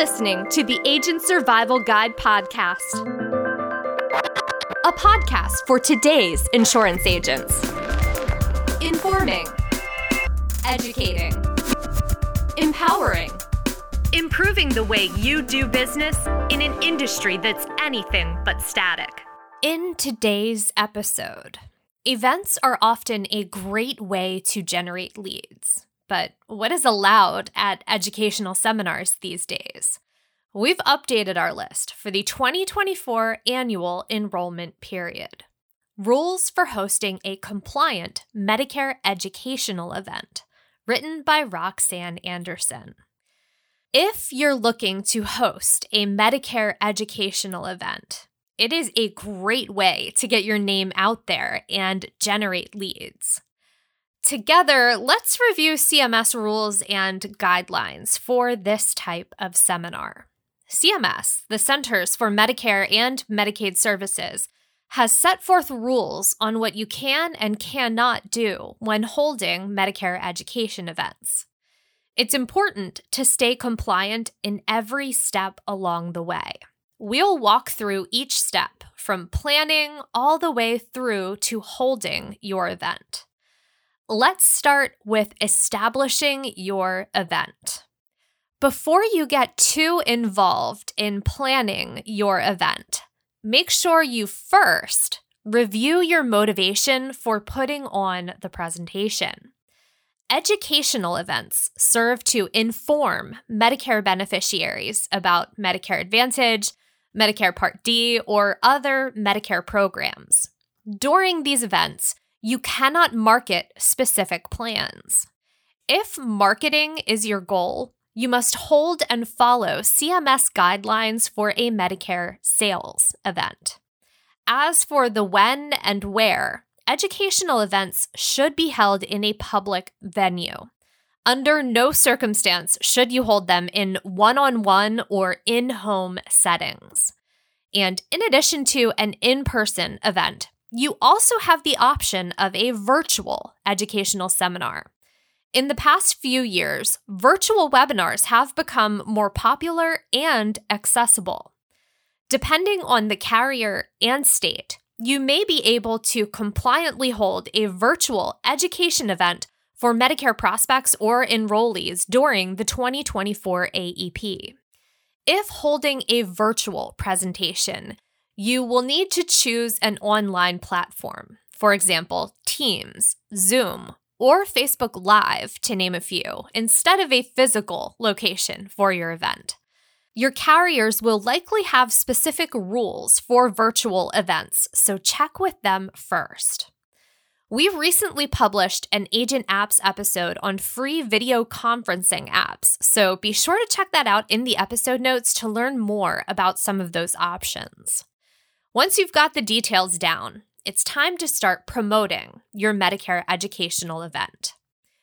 listening to the Agent Survival Guide podcast, a podcast for today's insurance agents. Informing, educating, empowering, improving the way you do business in an industry that's anything but static. In today's episode, events are often a great way to generate leads but what is allowed at educational seminars these days? We've updated our list for the 2024 annual enrollment period. Rules for hosting a compliant Medicare educational event, written by Roxanne Anderson. If you're looking to host a Medicare educational event, it is a great way to get your name out there and generate leads. Together, let's review CMS rules and guidelines for this type of seminar. CMS, the Centers for Medicare and Medicaid Services, has set forth rules on what you can and cannot do when holding Medicare education events. It's important to stay compliant in every step along the way. We'll walk through each step from planning all the way through to holding your event. Let's start with establishing your event. Before you get too involved in planning your event, make sure you first review your motivation for putting on the presentation. Educational events serve to inform Medicare beneficiaries about Medicare Advantage, Medicare Part D, or other Medicare programs. During these events, you cannot market specific plans. If marketing is your goal, you must hold and follow CMS guidelines for a Medicare sales event. As for the when and where, educational events should be held in a public venue. Under no circumstance should you hold them in one on one or in home settings. And in addition to an in person event, you also have the option of a virtual educational seminar. In the past few years, virtual webinars have become more popular and accessible. Depending on the carrier and state, you may be able to compliantly hold a virtual education event for Medicare prospects or enrollees during the 2024 AEP. If holding a virtual presentation, you will need to choose an online platform, for example, Teams, Zoom, or Facebook Live, to name a few, instead of a physical location for your event. Your carriers will likely have specific rules for virtual events, so check with them first. We recently published an Agent Apps episode on free video conferencing apps, so be sure to check that out in the episode notes to learn more about some of those options. Once you've got the details down, it's time to start promoting your Medicare educational event.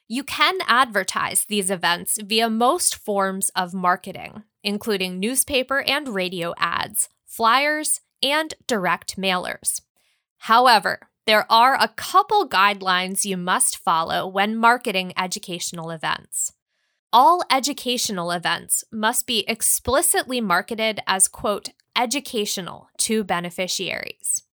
You can advertise these events via most forms of marketing, including newspaper and radio ads, flyers, and direct mailers. However, there are a couple guidelines you must follow when marketing educational events. All educational events must be explicitly marketed as, quote, educational to beneficiaries.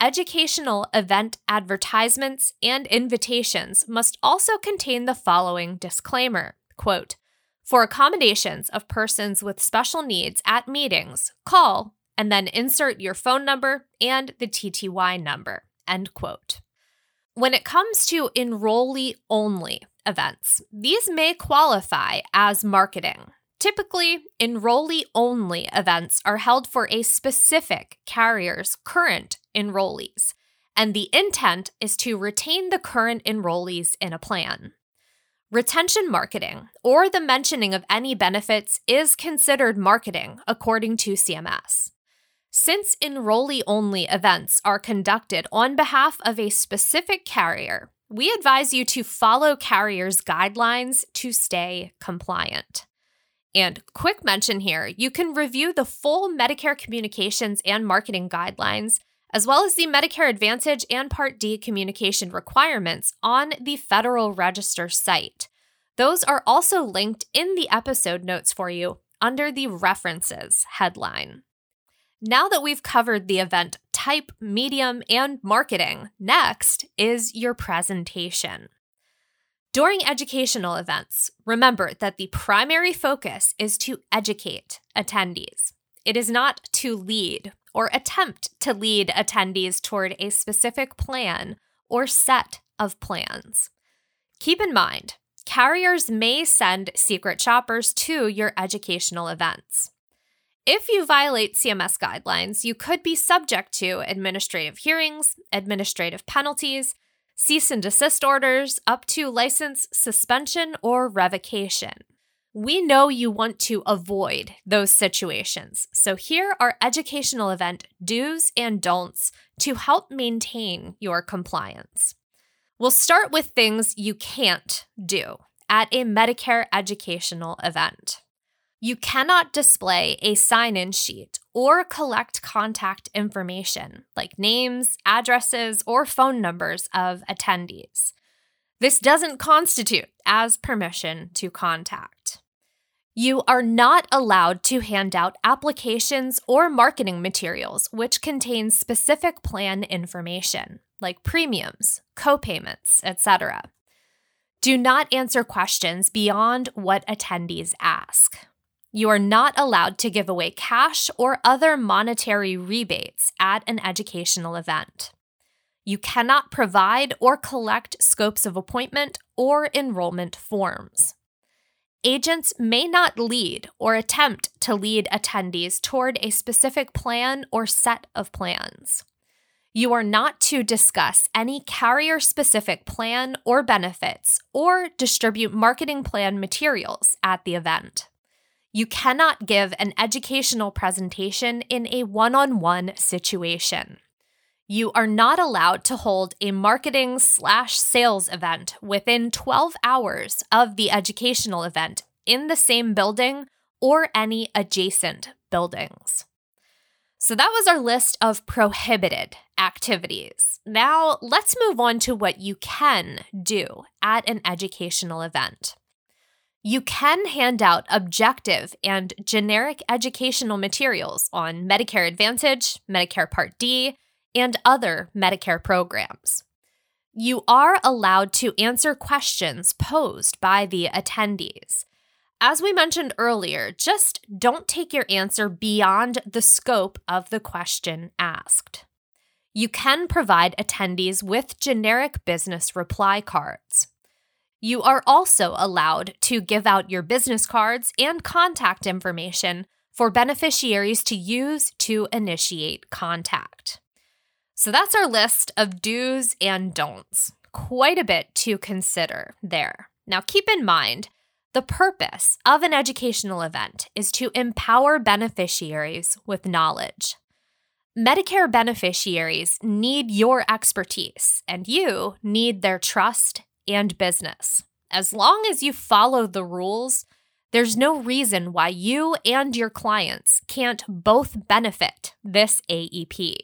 Educational event advertisements and invitations must also contain the following disclaimer quote, For accommodations of persons with special needs at meetings, call and then insert your phone number and the TTY number. End quote. When it comes to enrollee only events, these may qualify as marketing. Typically, enrollee only events are held for a specific carrier's current enrollees, and the intent is to retain the current enrollees in a plan. Retention marketing, or the mentioning of any benefits, is considered marketing according to CMS. Since enrollee only events are conducted on behalf of a specific carrier, we advise you to follow carriers' guidelines to stay compliant. And quick mention here you can review the full Medicare communications and marketing guidelines, as well as the Medicare Advantage and Part D communication requirements on the Federal Register site. Those are also linked in the episode notes for you under the References headline. Now that we've covered the event type, medium, and marketing, next is your presentation. During educational events, remember that the primary focus is to educate attendees. It is not to lead or attempt to lead attendees toward a specific plan or set of plans. Keep in mind, carriers may send secret shoppers to your educational events. If you violate CMS guidelines, you could be subject to administrative hearings, administrative penalties, cease and desist orders, up to license suspension or revocation. We know you want to avoid those situations, so here are educational event do's and don'ts to help maintain your compliance. We'll start with things you can't do at a Medicare educational event. You cannot display a sign in sheet or collect contact information like names, addresses, or phone numbers of attendees. This doesn't constitute as permission to contact. You are not allowed to hand out applications or marketing materials which contain specific plan information, like premiums, copayments, etc. Do not answer questions beyond what attendees ask. You are not allowed to give away cash or other monetary rebates at an educational event. You cannot provide or collect scopes of appointment or enrollment forms. Agents may not lead or attempt to lead attendees toward a specific plan or set of plans. You are not to discuss any carrier specific plan or benefits or distribute marketing plan materials at the event. You cannot give an educational presentation in a one on one situation. You are not allowed to hold a marketing slash sales event within 12 hours of the educational event in the same building or any adjacent buildings. So that was our list of prohibited activities. Now let's move on to what you can do at an educational event. You can hand out objective and generic educational materials on Medicare Advantage, Medicare Part D, and other Medicare programs. You are allowed to answer questions posed by the attendees. As we mentioned earlier, just don't take your answer beyond the scope of the question asked. You can provide attendees with generic business reply cards. You are also allowed to give out your business cards and contact information for beneficiaries to use to initiate contact. So that's our list of do's and don'ts. Quite a bit to consider there. Now, keep in mind, the purpose of an educational event is to empower beneficiaries with knowledge. Medicare beneficiaries need your expertise, and you need their trust and business. As long as you follow the rules, there's no reason why you and your clients can't both benefit this AEP.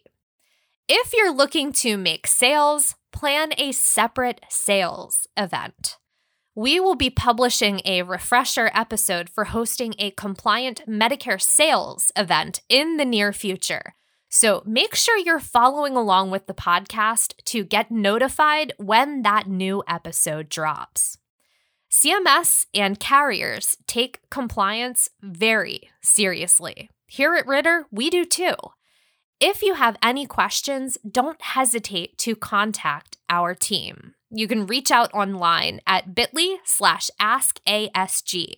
If you're looking to make sales, plan a separate sales event. We will be publishing a refresher episode for hosting a compliant Medicare sales event in the near future. So make sure you're following along with the podcast to get notified when that new episode drops. CMS and carriers take compliance very seriously. Here at Ritter, we do too. If you have any questions, don't hesitate to contact our team. You can reach out online at bit.ly slash askasg,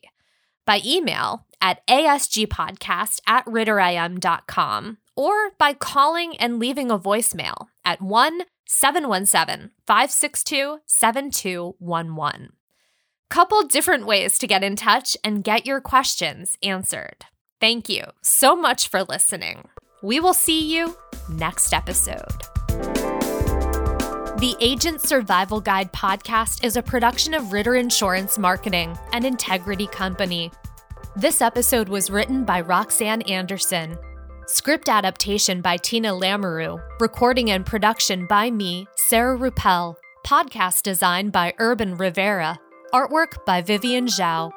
by email at asgpodcast at ritterim.com, or by calling and leaving a voicemail at 1 717 562 7211. Couple different ways to get in touch and get your questions answered. Thank you so much for listening. We will see you next episode. The Agent Survival Guide podcast is a production of Ritter Insurance Marketing, an integrity company. This episode was written by Roxanne Anderson Script adaptation by Tina Lamoreux. Recording and production by me, Sarah Rueppel. Podcast design by Urban Rivera. Artwork by Vivian Zhao.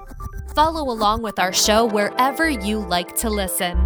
Follow along with our show wherever you like to listen.